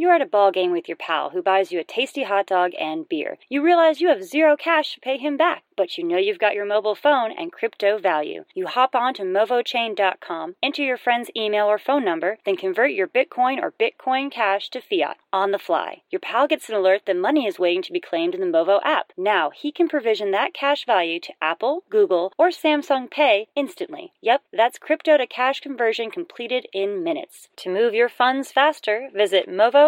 You're at a ball game with your pal who buys you a tasty hot dog and beer. You realize you have zero cash to pay him back, but you know you've got your mobile phone and crypto value. You hop on to movochain.com, enter your friend's email or phone number, then convert your Bitcoin or Bitcoin Cash to fiat on the fly. Your pal gets an alert that money is waiting to be claimed in the Movo app. Now he can provision that cash value to Apple, Google, or Samsung Pay instantly. Yep, that's crypto to cash conversion completed in minutes. To move your funds faster, visit Movo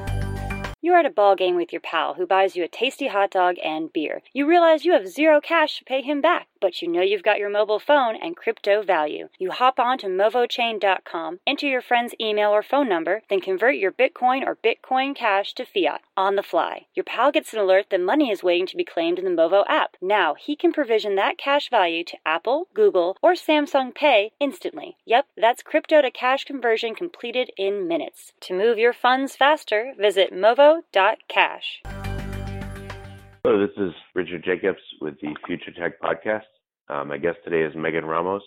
You're at a ball game with your pal who buys you a tasty hot dog and beer. You realize you have zero cash to pay him back, but you know you've got your mobile phone and crypto value. You hop on to movochain.com, enter your friend's email or phone number, then convert your Bitcoin or Bitcoin Cash to fiat on the fly. Your pal gets an alert that money is waiting to be claimed in the Movo app. Now he can provision that cash value to Apple, Google, or Samsung Pay instantly. Yep, that's crypto to cash conversion completed in minutes. To move your funds faster, visit Movo Cash. Hello, this is Richard Jacobs with the Future Tech Podcast. Um, my guest today is Megan Ramos.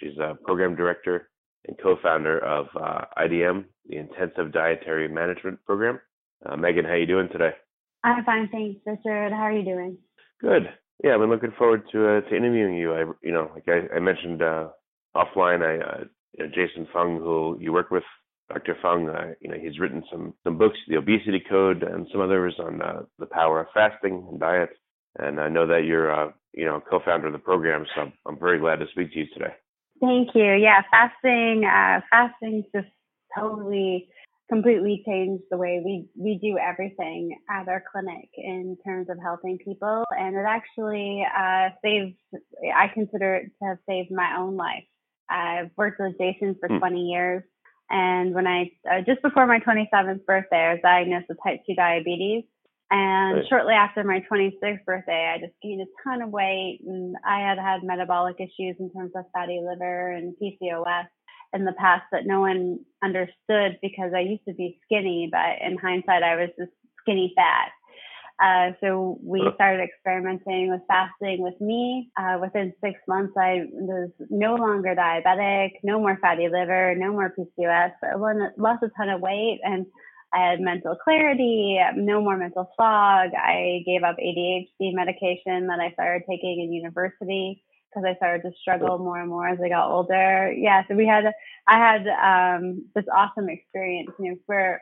She's a program director and co-founder of uh, IDM, the Intensive Dietary Management Program. Uh, Megan, how are you doing today? I'm fine, thanks, Richard. How are you doing? Good. Yeah, I've been looking forward to uh, to interviewing you. I, you know, like I, I mentioned uh, offline, I uh, you know, Jason Fung, who you work with Dr. Fung, uh, you know, he's written some some books, The Obesity Code, and some others on uh, the power of fasting and diet. And I know that you're, uh, you know, co-founder of the program, so I'm, I'm, very glad to speak to you today. Thank you. Yeah, fasting, uh, fasting just totally, completely changed the way we we do everything at our clinic in terms of helping people, and it actually uh, saved. I consider it to have saved my own life. I've worked with Jason for hmm. 20 years and when I, uh, just before my 27th birthday, I was diagnosed with type 2 diabetes. And right. shortly after my 26th birthday, I just gained a ton of weight and I had had metabolic issues in terms of fatty liver and PCOS in the past that no one understood because I used to be skinny, but in hindsight, I was just skinny fat. Uh, so we started experimenting with fasting with me. Uh, within six months, I was no longer diabetic, no more fatty liver, no more PCOS. I lost a ton of weight and I had mental clarity, no more mental fog. I gave up ADHD medication that I started taking in university because I started to struggle more and more as I got older. Yeah, so we had, I had um, this awesome experience. You know, for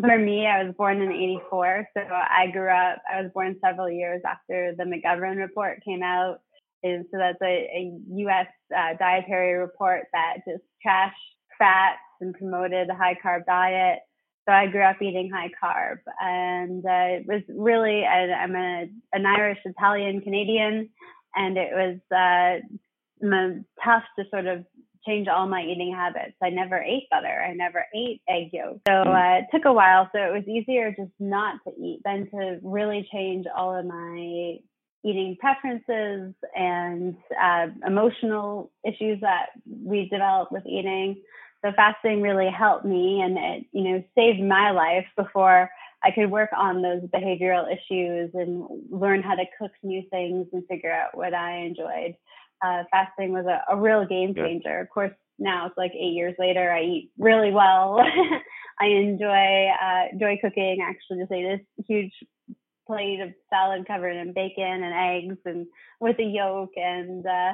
for me, I was born in 84. So I grew up, I was born several years after the McGovern report came out. And so that's a, a U.S. Uh, dietary report that just trashed fats and promoted a high carb diet. So I grew up eating high carb and uh, it was really, I'm a, an Irish Italian Canadian and it was uh, tough to sort of change all my eating habits. I never ate butter. I never ate egg yolk. So hmm. uh, it took a while. So it was easier just not to eat than to really change all of my eating preferences and uh, emotional issues that we developed with eating. So fasting really helped me and it, you know, saved my life before I could work on those behavioral issues and learn how to cook new things and figure out what I enjoyed uh, fasting was a, a real game changer. Yeah. Of course, now it's like eight years later, I eat really well. I enjoy uh, enjoy cooking. Actually, just ate this huge plate of salad covered in bacon and eggs and with a yolk, and uh,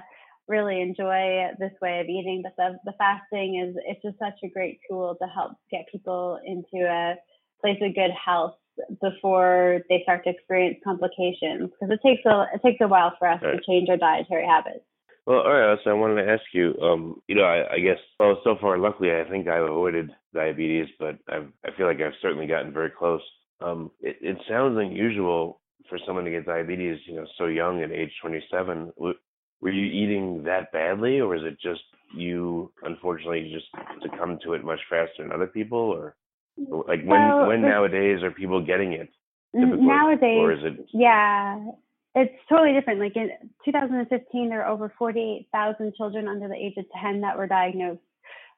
really enjoy this way of eating. But the the fasting is it's just such a great tool to help get people into a place of good health before they start to experience complications because it takes a it takes a while for us right. to change our dietary habits. Well, all right. So I wanted to ask you. Um, you know, I, I guess well, so far, luckily, I think I've avoided diabetes, but I've, I feel like I've certainly gotten very close. Um, it, it sounds unusual for someone to get diabetes, you know, so young at age 27. Were you eating that badly, or is it just you, unfortunately, just succumb to it much faster than other people, or like when well, when nowadays are people getting it? nowadays, or is it? Yeah, it's totally different. Like in 2015, there were over 48,000 children under the age of 10 that were diagnosed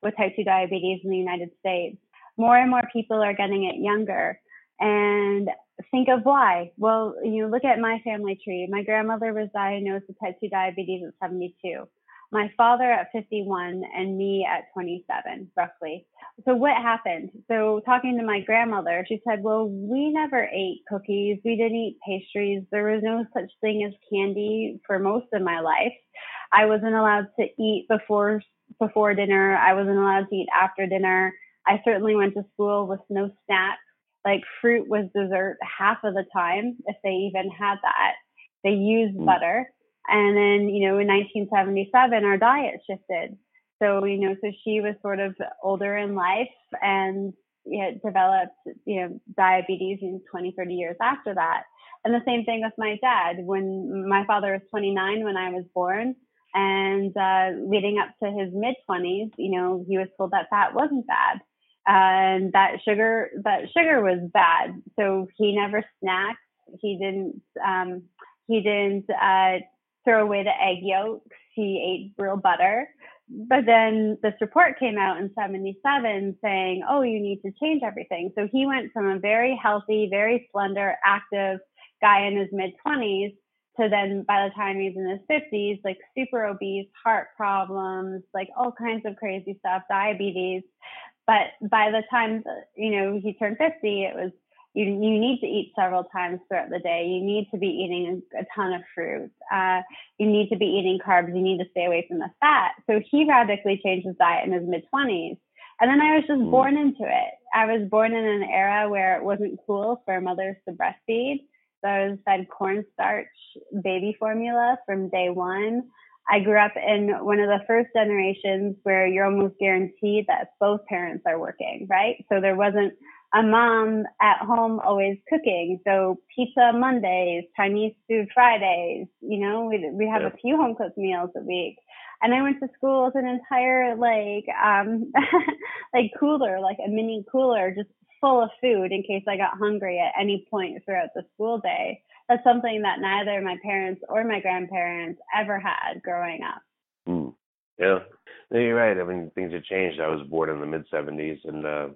with type 2 diabetes in the United States. More and more people are getting it younger. And think of why. Well, you look at my family tree. My grandmother was diagnosed with type 2 diabetes at 72 my father at 51 and me at 27 roughly. So what happened? So talking to my grandmother she said well we never ate cookies. We didn't eat pastries. There was no such thing as candy for most of my life. I wasn't allowed to eat before before dinner. I wasn't allowed to eat after dinner. I certainly went to school with no snacks. Like fruit was dessert half of the time if they even had that. They used mm. butter and then, you know, in 1977, our diet shifted. So, you know, so she was sort of older in life and you developed, you know, diabetes in 20, 30 years after that. And the same thing with my dad. When my father was 29 when I was born, and uh, leading up to his mid 20s, you know, he was told that fat wasn't bad, and that sugar that sugar was bad. So he never snacked. He didn't. Um, he didn't uh, throw away the egg yolks. He ate real butter. But then this report came out in 77 saying, oh, you need to change everything. So he went from a very healthy, very slender, active guy in his mid 20s to then by the time he's in his 50s, like super obese, heart problems, like all kinds of crazy stuff, diabetes. But by the time, you know, he turned 50, it was you, you need to eat several times throughout the day. You need to be eating a, ton of fruit. Uh, you need to be eating carbs. You need to stay away from the fat. So he radically changed his diet in his mid 20s. And then I was just mm. born into it. I was born in an era where it wasn't cool for mothers to breastfeed. So I was fed cornstarch baby formula from day one. I grew up in one of the first generations where you're almost guaranteed that both parents are working, right? So there wasn't a mom at home always cooking. So pizza Mondays, Chinese food Fridays, you know, we, we have a few home cooked meals a week. And I went to school with an entire like, um, like cooler, like a mini cooler just full of food in case I got hungry at any point throughout the school day. That's something that neither my parents or my grandparents ever had growing up. Mm. Yeah, no, you're right. I mean, things have changed. I was born in the mid 70s and, uh,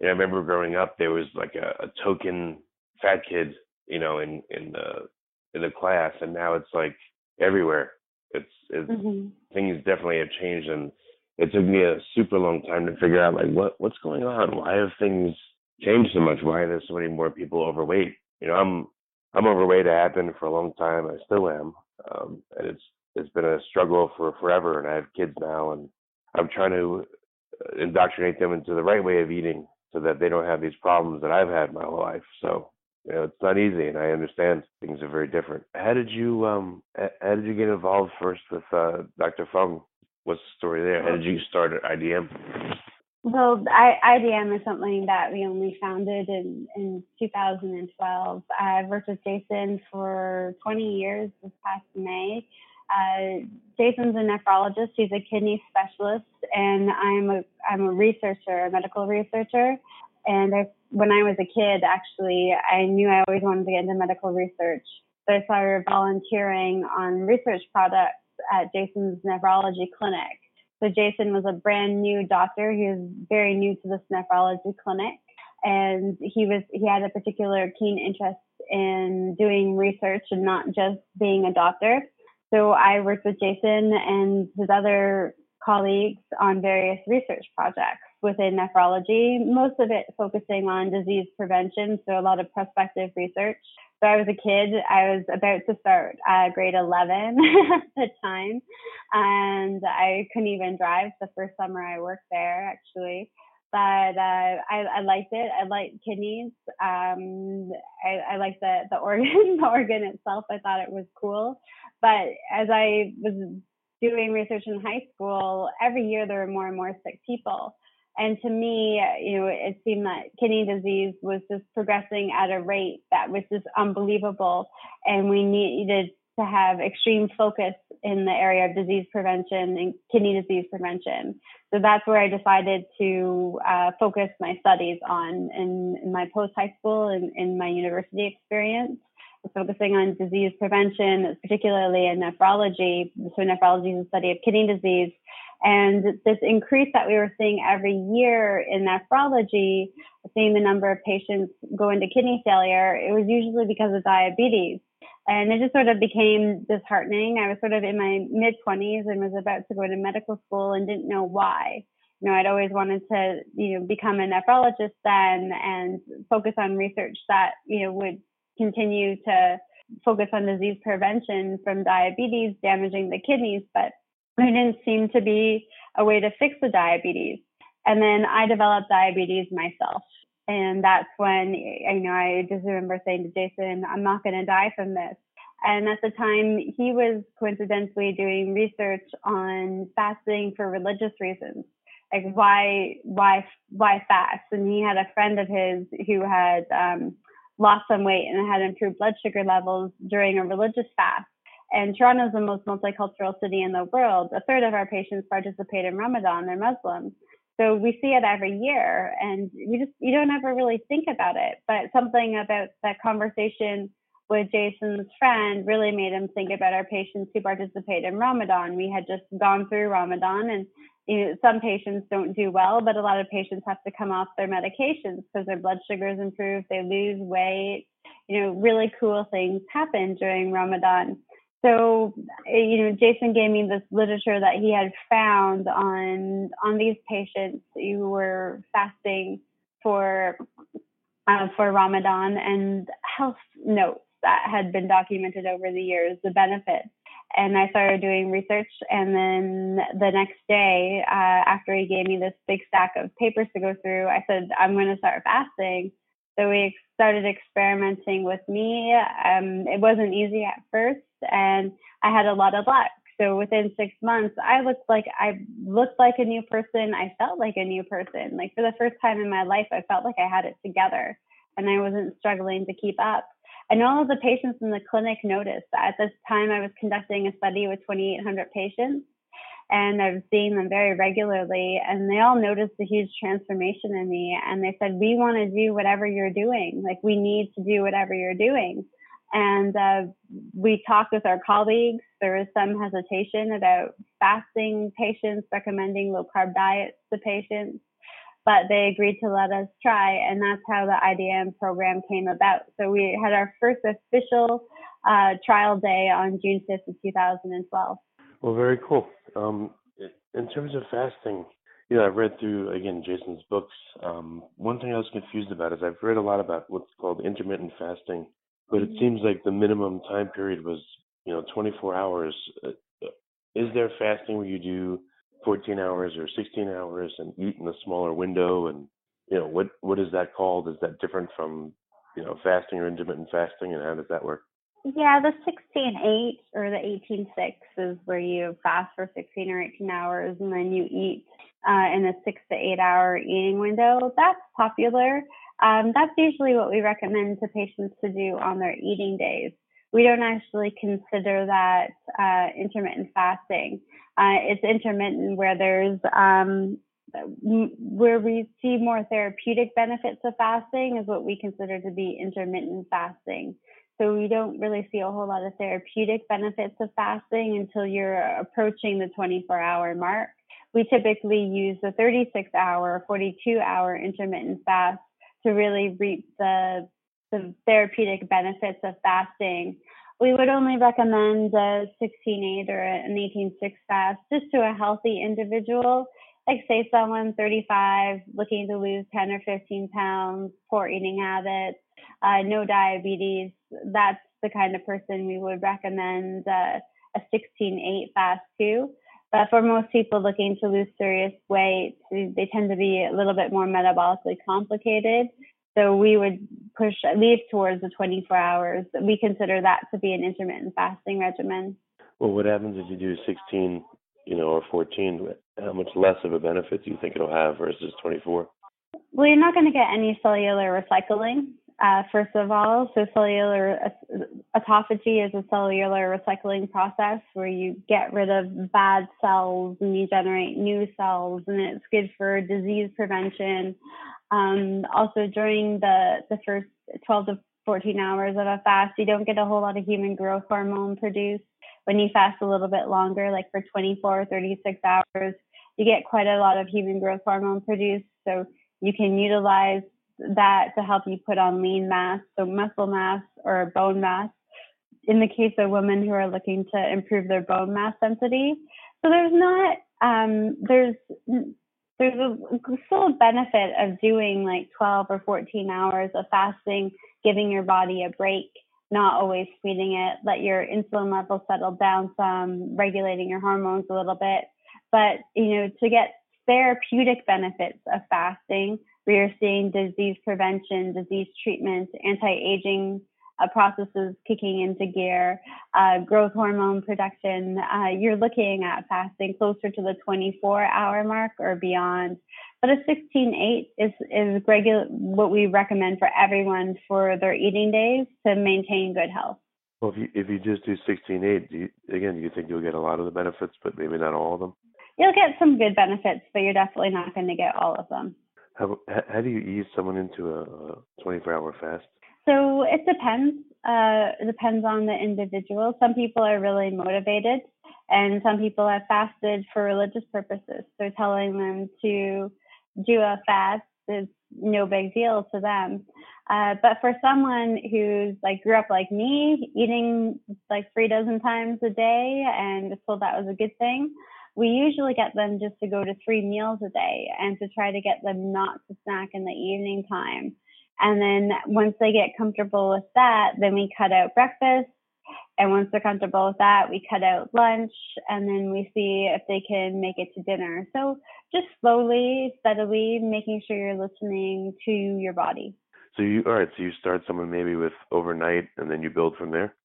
you know, I remember growing up, there was like a, a token fat kid, you know, in in the in the class, and now it's like everywhere. It's it's mm-hmm. things definitely have changed, and it took me a super long time to figure out like what what's going on. Why have things changed so much? Why are there so many more people overweight? You know, I'm I'm overweight. I have been for a long time. I still am, um, and it's it's been a struggle for forever. And I have kids now, and I'm trying to uh, indoctrinate them into the right way of eating so that they don't have these problems that I've had my whole life. So you know, it's not easy, and I understand things are very different. How did you um how did you get involved first with uh, Dr. Fung? What's the story there? How did you start at IDM? Well, I, IDM is something that we only founded in, in 2012. I've worked with Jason for 20 years this past May. Uh, Jason's a nephrologist. He's a kidney specialist, and I'm a I'm a researcher, a medical researcher. And I, when I was a kid, actually, I knew I always wanted to get into medical research. So I started volunteering on research products at Jason's nephrology clinic. So Jason was a brand new doctor. He was very new to this nephrology clinic, and he was he had a particular keen interest in doing research and not just being a doctor. So I worked with Jason and his other colleagues on various research projects within nephrology, most of it focusing on disease prevention, so a lot of prospective research. So I was a kid, I was about to start uh, grade 11 at the time, and I couldn't even drive the first summer I worked there, actually. But uh, I, I, liked it. I liked kidneys. Um, I, I liked the, the organ, the organ itself. I thought it was cool. But as I was doing research in high school, every year there were more and more sick people. And to me, you know, it seemed that kidney disease was just progressing at a rate that was just unbelievable. And we needed to have extreme focus in the area of disease prevention and kidney disease prevention. So that's where I decided to uh, focus my studies on in, in my post high school and in my university experience. Focusing on disease prevention, particularly in nephrology. So, nephrology is the study of kidney disease. And this increase that we were seeing every year in nephrology, seeing the number of patients go into kidney failure, it was usually because of diabetes. And it just sort of became disheartening. I was sort of in my mid 20s and was about to go to medical school and didn't know why. You know, I'd always wanted to, you know, become a nephrologist then and focus on research that, you know, would continue to focus on disease prevention from diabetes damaging the kidneys, but there didn't seem to be a way to fix the diabetes. And then I developed diabetes myself. And that's when, you know, I just remember saying to Jason, I'm not going to die from this. And at the time, he was coincidentally doing research on fasting for religious reasons. Like why, why, why fast? And he had a friend of his who had um, lost some weight and had improved blood sugar levels during a religious fast. And Toronto is the most multicultural city in the world. A third of our patients participate in Ramadan. They're Muslims. So we see it every year and we just, you don't ever really think about it. But something about that conversation with Jason's friend really made him think about our patients who participate in Ramadan. We had just gone through Ramadan and you know, some patients don't do well, but a lot of patients have to come off their medications because their blood sugars improve, they lose weight. You know, really cool things happen during Ramadan so you know jason gave me this literature that he had found on on these patients who were fasting for uh, for ramadan and health notes that had been documented over the years the benefits. And i started doing research and then the next day uh, after he gave me this big stack of papers to go through i said i'm going to start fasting. So we started experimenting with me. Um, it wasn't easy at first and I had a lot of luck. So within six months, I looked like I looked like a new person. I felt like a new person. Like for the first time in my life, I felt like I had it together and I wasn't struggling to keep up. And all of the patients in the clinic noticed that at this time I was conducting a study with 2,800 patients and I was seeing them very regularly and they all noticed the huge transformation in me and they said, we want to do whatever you're doing. Like we need to do whatever you're doing. And uh, we talked with our colleagues. There was some hesitation about fasting patients, recommending low carb diets to patients, but they agreed to let us try. And that's how the IDM program came about. So we had our first official uh, trial day on June 5th of 2012. Well, very cool. Um, in terms of fasting, you know, I've read through again Jason's books. Um, one thing I was confused about is I've read a lot about what's called intermittent fasting, but it seems like the minimum time period was you know 24 hours. Uh, is there fasting where you do 14 hours or 16 hours and eat in a smaller window? And you know what what is that called? Is that different from you know fasting or intermittent fasting and how does that work? Yeah the 16-8 or the 18-6 is where you fast for 16 or 18 hours and then you eat uh, in a six to eight hour eating window. That's popular um, that's usually what we recommend to patients to do on their eating days. We don't actually consider that uh, intermittent fasting. Uh, it's intermittent where there's um, where we see more therapeutic benefits of fasting is what we consider to be intermittent fasting. So we don't really see a whole lot of therapeutic benefits of fasting until you're approaching the 24 hour mark. We typically use the 36 hour, 42 hour intermittent fast to really reap the the therapeutic benefits of fasting. We would only recommend a 16-8 or an 18-6 fast just to a healthy individual, like say someone 35 looking to lose 10 or 15 pounds, poor eating habits, uh, no diabetes. That's the kind of person we would recommend uh, a 16-8 fast to. But for most people looking to lose serious weight, they tend to be a little bit more metabolically complicated. So we would push at least towards the 24 hours. We consider that to be an intermittent fasting regimen. Well, what happens if you do 16, you know, or 14? How much less of a benefit do you think it'll have versus 24? Well, you're not going to get any cellular recycling. Uh, first of all. So cellular autophagy is a cellular recycling process where you get rid of bad cells and you generate new cells, and it's good for disease prevention. Um, also, during the the first 12 to 14 hours of a fast, you don't get a whole lot of human growth hormone produced. When you fast a little bit longer, like for 24 or 36 hours, you get quite a lot of human growth hormone produced. So you can utilize that to help you put on lean mass, so muscle mass or bone mass. In the case of women who are looking to improve their bone mass density, so there's not um, there's there's a still a benefit of doing like 12 or 14 hours of fasting, giving your body a break, not always feeding it, let your insulin level settle down some, regulating your hormones a little bit. But you know, to get therapeutic benefits of fasting, we are seeing disease prevention, disease treatment, anti-aging uh, processes kicking into gear, uh, growth hormone production. Uh, you're looking at fasting closer to the 24 hour mark or beyond. But a 16-8 is is regular what we recommend for everyone for their eating days to maintain good health. Well, if you if you just do 16-8, do you, again, you think you'll get a lot of the benefits, but maybe not all of them. You'll get some good benefits, but you're definitely not going to get all of them. How how do you ease someone into a 24 hour fast? So it depends. Uh, it depends on the individual. Some people are really motivated, and some people have fasted for religious purposes. So telling them to do a fast is no big deal to them. Uh, but for someone who's like grew up like me, eating like three dozen times a day and was told that was a good thing, we usually get them just to go to three meals a day and to try to get them not to snack in the evening time. And then once they get comfortable with that, then we cut out breakfast. And once they're comfortable with that, we cut out lunch and then we see if they can make it to dinner. So just slowly, steadily making sure you're listening to your body. So you all right, so you start someone maybe with overnight and then you build from there?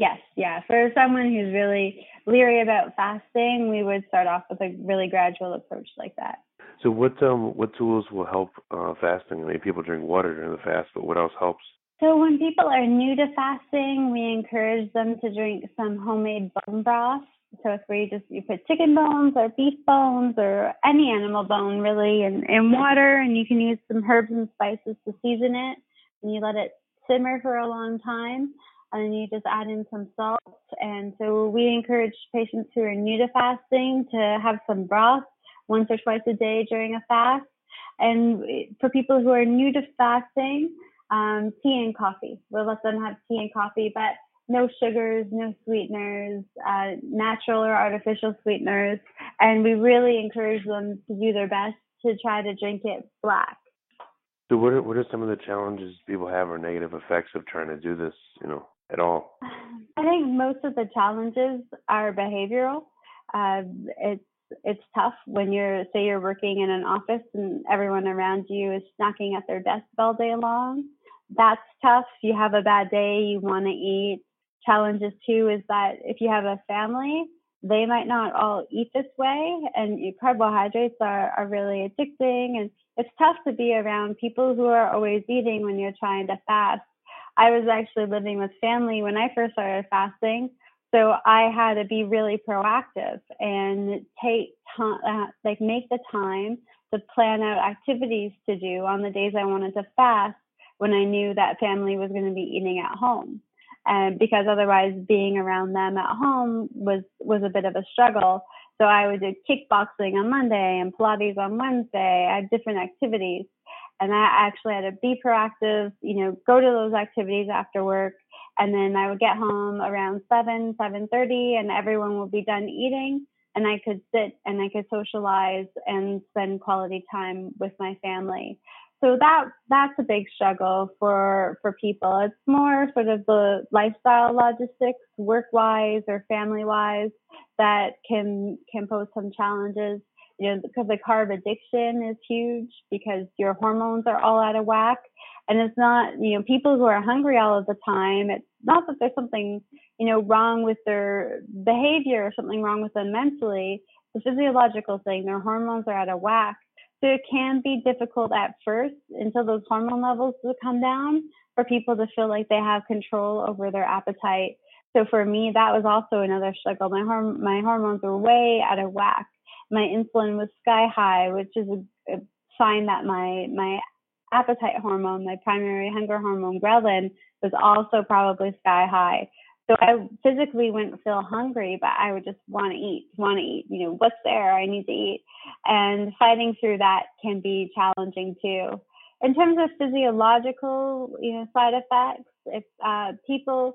Yes, yeah. For someone who's really leery about fasting, we would start off with a really gradual approach like that. So what um what tools will help uh, fasting? I mean, people drink water during the fast, but what else helps? So when people are new to fasting, we encourage them to drink some homemade bone broth. So it's where you just you put chicken bones or beef bones or any animal bone really in, in water, and you can use some herbs and spices to season it, and you let it simmer for a long time and you just add in some salt. And so we encourage patients who are new to fasting to have some broth once or twice a day during a fast. And for people who are new to fasting, um, tea and coffee. We'll let them have tea and coffee, but no sugars, no sweeteners, uh, natural or artificial sweeteners. And we really encourage them to do their best to try to drink it black. So what are what are some of the challenges people have or negative effects of trying to do this, you know, at all? I think most of the challenges are behavioral. Uh, it's it's tough when you're say you're working in an office and everyone around you is snacking at their desk all day long. That's tough. You have a bad day, you want to eat. Challenges too is that if you have a family, they might not all eat this way, and carbohydrates are, are really addicting. And it's tough to be around people who are always eating when you're trying to fast I was actually living with family when I first started fasting. So I had to be really proactive and take time, uh, like make the time to plan out activities to do on the days I wanted to fast when I knew that family was going to be eating at home. And because otherwise being around them at home was, was a bit of a struggle. So I would do kickboxing on Monday and Pilates on Wednesday. I had different activities and I actually had to be proactive, you know, go to those activities after work. And then I would get home around seven, seven thirty, and everyone would be done eating, and I could sit and I could socialize and spend quality time with my family. So that that's a big struggle for for people. It's more sort of the lifestyle logistics, work wise or family wise, that can can pose some challenges you know, because the carb addiction is huge because your hormones are all out of whack. And it's not, you know, people who are hungry all of the time, it's not that there's something, you know, wrong with their behavior or something wrong with them mentally. It's a physiological thing. Their hormones are out of whack. So it can be difficult at first until those hormone levels come down. for people to feel like they have control over their appetite. So for me, that was also another struggle. My horm- my hormones were way out of whack. My insulin was sky high, which is a, a sign that my my appetite hormone, my primary hunger hormone, ghrelin, was also probably sky high. So I physically wouldn't feel hungry, but I would just want to eat, want to eat. You know, what's there? I need to eat. And fighting through that can be challenging too. In terms of physiological, you know, side effects, if uh, people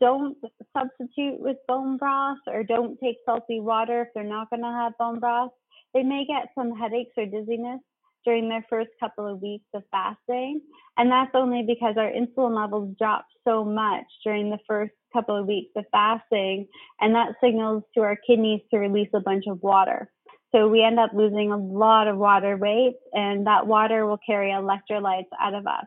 don't substitute with bone broth or don't take salty water if they're not going to have bone broth, they may get some headaches or dizziness during their first couple of weeks of fasting. And that's only because our insulin levels drop so much during the first couple of weeks of fasting. And that signals to our kidneys to release a bunch of water. So we end up losing a lot of water weight, and that water will carry electrolytes out of us.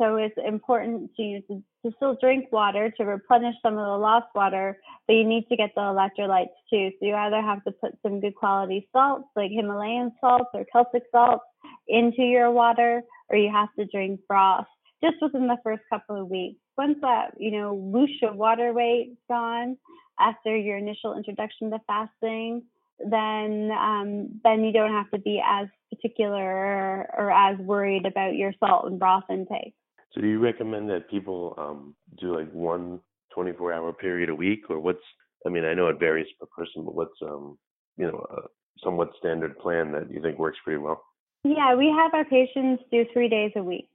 So it's important to, to, to still drink water to replenish some of the lost water, but you need to get the electrolytes too. So you either have to put some good quality salts like Himalayan salts or Celtic salts into your water, or you have to drink broth just within the first couple of weeks. Once that, you know, whoosh of water weight's gone after your initial introduction to fasting, then um, then you don't have to be as particular or, or, as worried about your salt and broth intake. So, do you recommend that people um, do like one 24 hour period a week, or what's? I mean, I know it varies per person, but what's um, you know, a somewhat standard plan that you think works pretty well? Yeah, we have our patients do three days a week.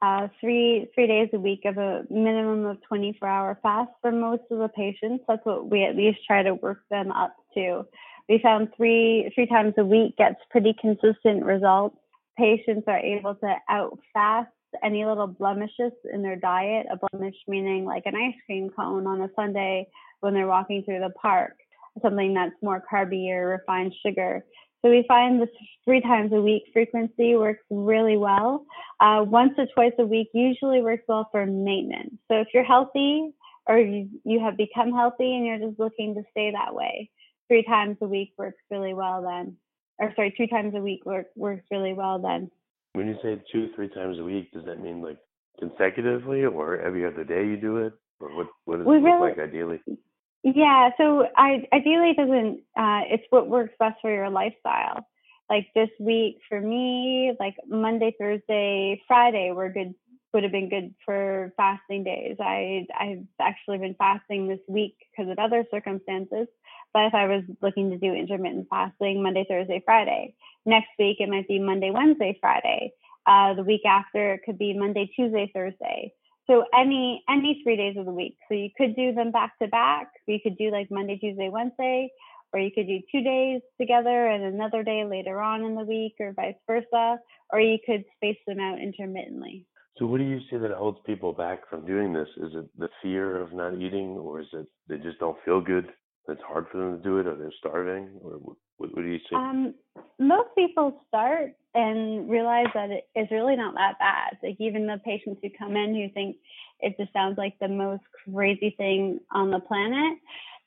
Uh, three three days a week of a minimum of 24 hour fast for most of the patients. That's what we at least try to work them up to. We found three three times a week gets pretty consistent results. Patients are able to out fast any little blemishes in their diet. A blemish meaning like an ice cream cone on a Sunday when they're walking through the park, something that's more carby or refined sugar. So we find this three times a week frequency works really well. Uh, once or twice a week usually works well for maintenance. So if you're healthy or you, you have become healthy and you're just looking to stay that way, three times a week works really well then. Or sorry, two times a week work, works really well then. When you say two, three times a week, does that mean like consecutively or every other day you do it? Or what, what does we it look really, like ideally? Yeah, so I ideally doesn't uh it's what works best for your lifestyle. Like this week for me, like Monday, Thursday, Friday were good would have been good for fasting days. I I've actually been fasting this week because of other circumstances. But if I was looking to do intermittent fasting Monday, Thursday, Friday, next week it might be Monday, Wednesday, Friday. Uh, the week after it could be Monday, Tuesday, Thursday. So any any three days of the week. So you could do them back to back. You could do like Monday, Tuesday, Wednesday, or you could do two days together and another day later on in the week, or vice versa. Or you could space them out intermittently. So what do you see that holds people back from doing this? Is it the fear of not eating, or is it they just don't feel good? It's hard for them to do it, or they're starving, or what, what do you see? Um, most people start and realize that it is really not that bad. Like even the patients who come in who think it just sounds like the most crazy thing on the planet,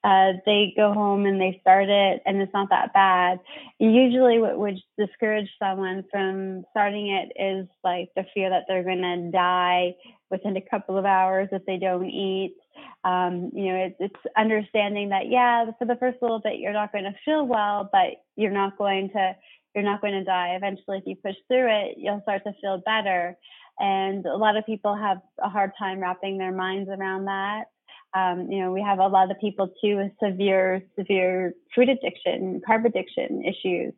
uh, they go home and they start it and it's not that bad. Usually what would discourage someone from starting it is like the fear that they're going to die within a couple of hours if they don't eat. Um, you know, it's, it's understanding that, yeah, for the first little bit, you're not going to feel well, but you're not going to, you're not going to die. Eventually, if you push through it, you'll start to feel better. And a lot of people have a hard time wrapping their minds around that. Um, you know, we have a lot of people too with severe, severe food addiction, carb addiction issues.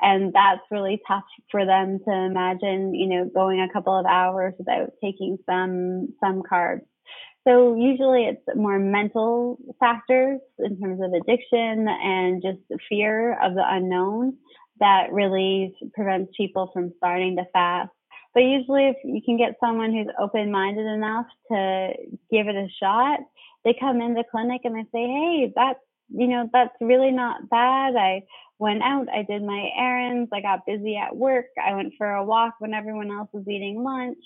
And that's really tough for them to imagine, you know, going a couple of hours without taking some, some carbs. So usually it's more mental factors in terms of addiction and just fear of the unknown that really prevents people from starting to fast. But usually if you can get someone who's open-minded enough to give it a shot, they come in the clinic and they say, Hey, that's, you know, that's really not bad. I went out, I did my errands, I got busy at work, I went for a walk when everyone else was eating lunch.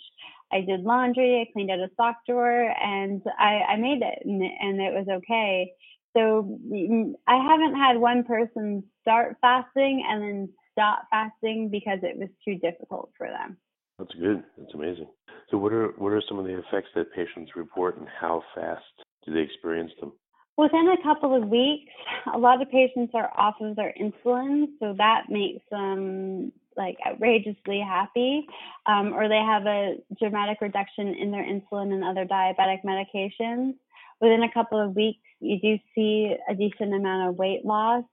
I did laundry, I cleaned out a sock drawer, and I, I made it, and, and it was okay. So mm, I haven't had one person start fasting and then stop fasting because it was too difficult for them. That's good. That's amazing. So, what are what are some of the effects that patients report, and how fast do they experience them? Within a couple of weeks, a lot of patients are off of their insulin, so that makes them like outrageously happy, um, or they have a dramatic reduction in their insulin and other diabetic medications. Within a couple of weeks, you do see a decent amount of weight loss.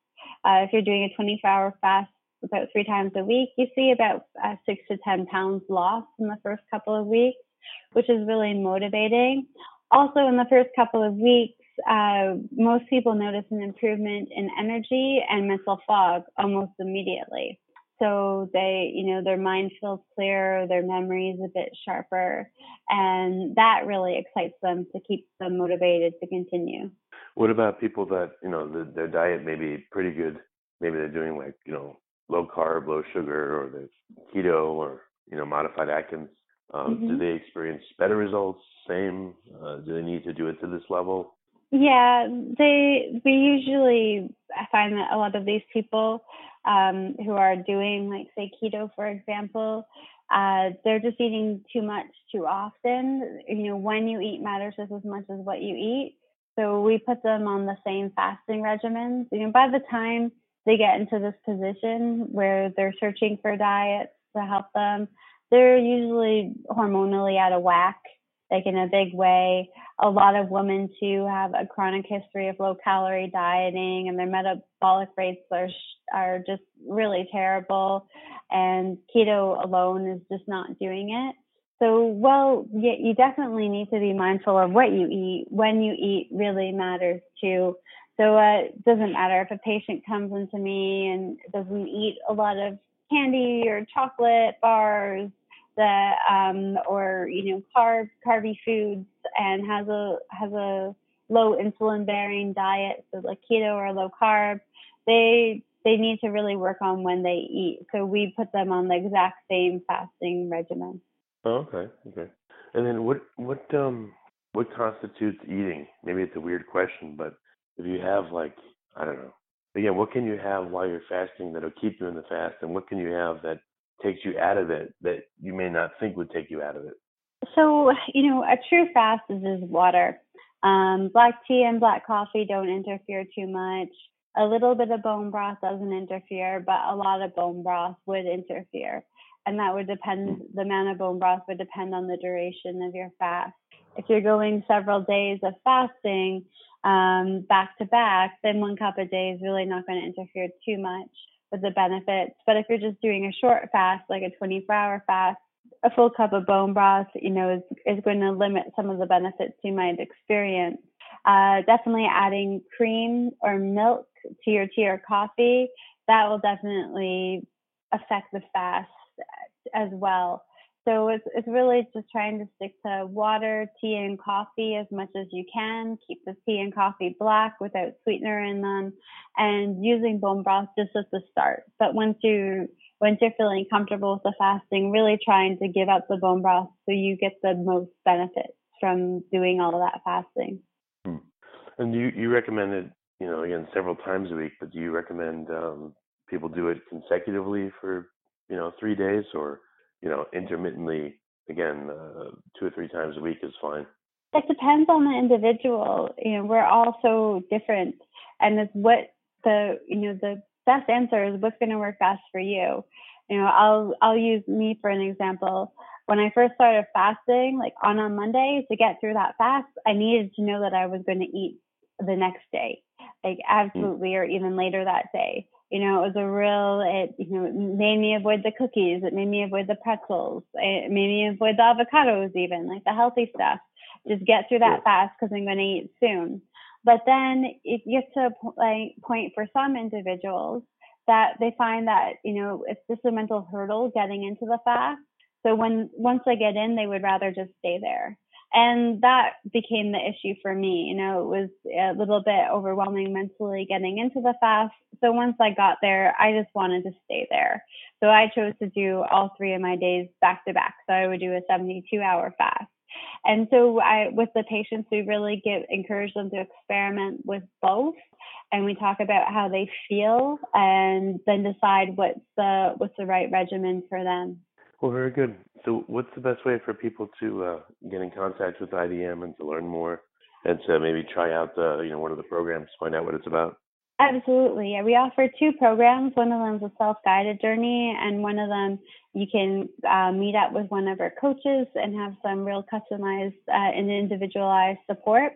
Uh, if you're doing a 24 hour fast about three times a week, you see about uh, six to 10 pounds lost in the first couple of weeks, which is really motivating. Also, in the first couple of weeks, uh, most people notice an improvement in energy and mental fog almost immediately. So they, you know, their mind feels clearer, their memory is a bit sharper, and that really excites them to keep them motivated to continue. What about people that, you know, the, their diet may be pretty good? Maybe they're doing like, you know, low carb, low sugar, or the keto, or you know, modified Atkins. Um, mm-hmm. Do they experience better results? Same? Uh, do they need to do it to this level? Yeah, they. We usually I find that a lot of these people um, who are doing, like, say, keto, for example, uh, they're just eating too much too often. You know, when you eat matters just as much as what you eat. So we put them on the same fasting regimens. You know, by the time they get into this position where they're searching for diets to help them, they're usually hormonally out of whack, like in a big way. A lot of women too have a chronic history of low calorie dieting, and their metabolic rates are are just really terrible. And keto alone is just not doing it. So, well, you definitely need to be mindful of what you eat. When you eat really matters too. So uh, it doesn't matter if a patient comes into me and doesn't eat a lot of candy or chocolate bars that um, or you know carb carby foods and has a has a low insulin bearing diet so like keto or low carb they they need to really work on when they eat. So we put them on the exact same fasting regimen. Oh, okay okay. And then what what um what constitutes eating? Maybe it's a weird question but if you have like I don't know. Again, what can you have while you're fasting that'll keep you in the fast, and what can you have that takes you out of it that you may not think would take you out of it? So, you know, a true fast is, is water. Um, black tea and black coffee don't interfere too much. A little bit of bone broth doesn't interfere, but a lot of bone broth would interfere. And that would depend, the amount of bone broth would depend on the duration of your fast. If you're going several days of fasting, um, back to back, then one cup a day is really not going to interfere too much with the benefits. But if you're just doing a short fast, like a 24 hour fast, a full cup of bone broth, you know, is, is going to limit some of the benefits you might experience. Uh, definitely adding cream or milk to your tea or coffee, that will definitely affect the fast as well. So it's, it's really just trying to stick to water, tea, and coffee as much as you can. Keep the tea and coffee black without sweetener in them, and using bone broth just at the start. But once you once you're feeling comfortable with the fasting, really trying to give up the bone broth so you get the most benefits from doing all of that fasting. Hmm. And you you recommend it, you know, again several times a week, but do you recommend um, people do it consecutively for you know three days or you know, intermittently, again, uh, two or three times a week is fine. It depends on the individual. You know, we're all so different, and it's what the you know the best answer is what's going to work best for you. You know, I'll I'll use me for an example. When I first started fasting, like on a Monday, to get through that fast, I needed to know that I was going to eat the next day, like hmm. absolutely, mm. or even later that day you know, it was a real, it, you know, it made me avoid the cookies. It made me avoid the pretzels. It made me avoid the avocados, even like the healthy stuff. Just get through that fast because I'm going to eat soon. But then it gets to a like, point for some individuals that they find that, you know, it's just a mental hurdle getting into the fast. So when, once they get in, they would rather just stay there and that became the issue for me. You know, it was a little bit overwhelming mentally getting into the fast. So once I got there, I just wanted to stay there. So I chose to do all three of my days back to back. So I would do a 72 hour fast. And so I, with the patients, we really give, encourage them to experiment with both. And we talk about how they feel and then decide what's the, what's the right regimen for them. Well, very good. So, what's the best way for people to uh, get in contact with IDM and to learn more, and to maybe try out the you know one of the programs, find out what it's about? Absolutely. Yeah, we offer two programs. One of them is a self-guided journey, and one of them you can uh, meet up with one of our coaches and have some real customized uh, and individualized support.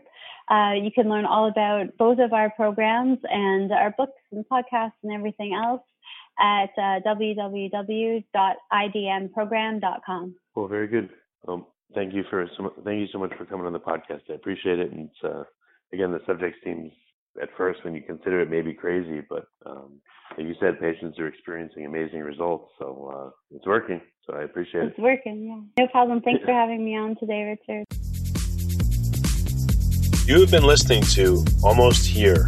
Uh, you can learn all about both of our programs and our books and podcasts and everything else at uh, www.idmprogram.com. Well, very good. Um, thank you for so, thank you so much for coming on the podcast. I appreciate it. And uh, again, the subject seems at first when you consider it maybe crazy, but um, like you said, patients are experiencing amazing results. So uh, it's working. So I appreciate it's it. It's working. Yeah. No problem. Thanks for having me on today, Richard. You have been listening to Almost Here,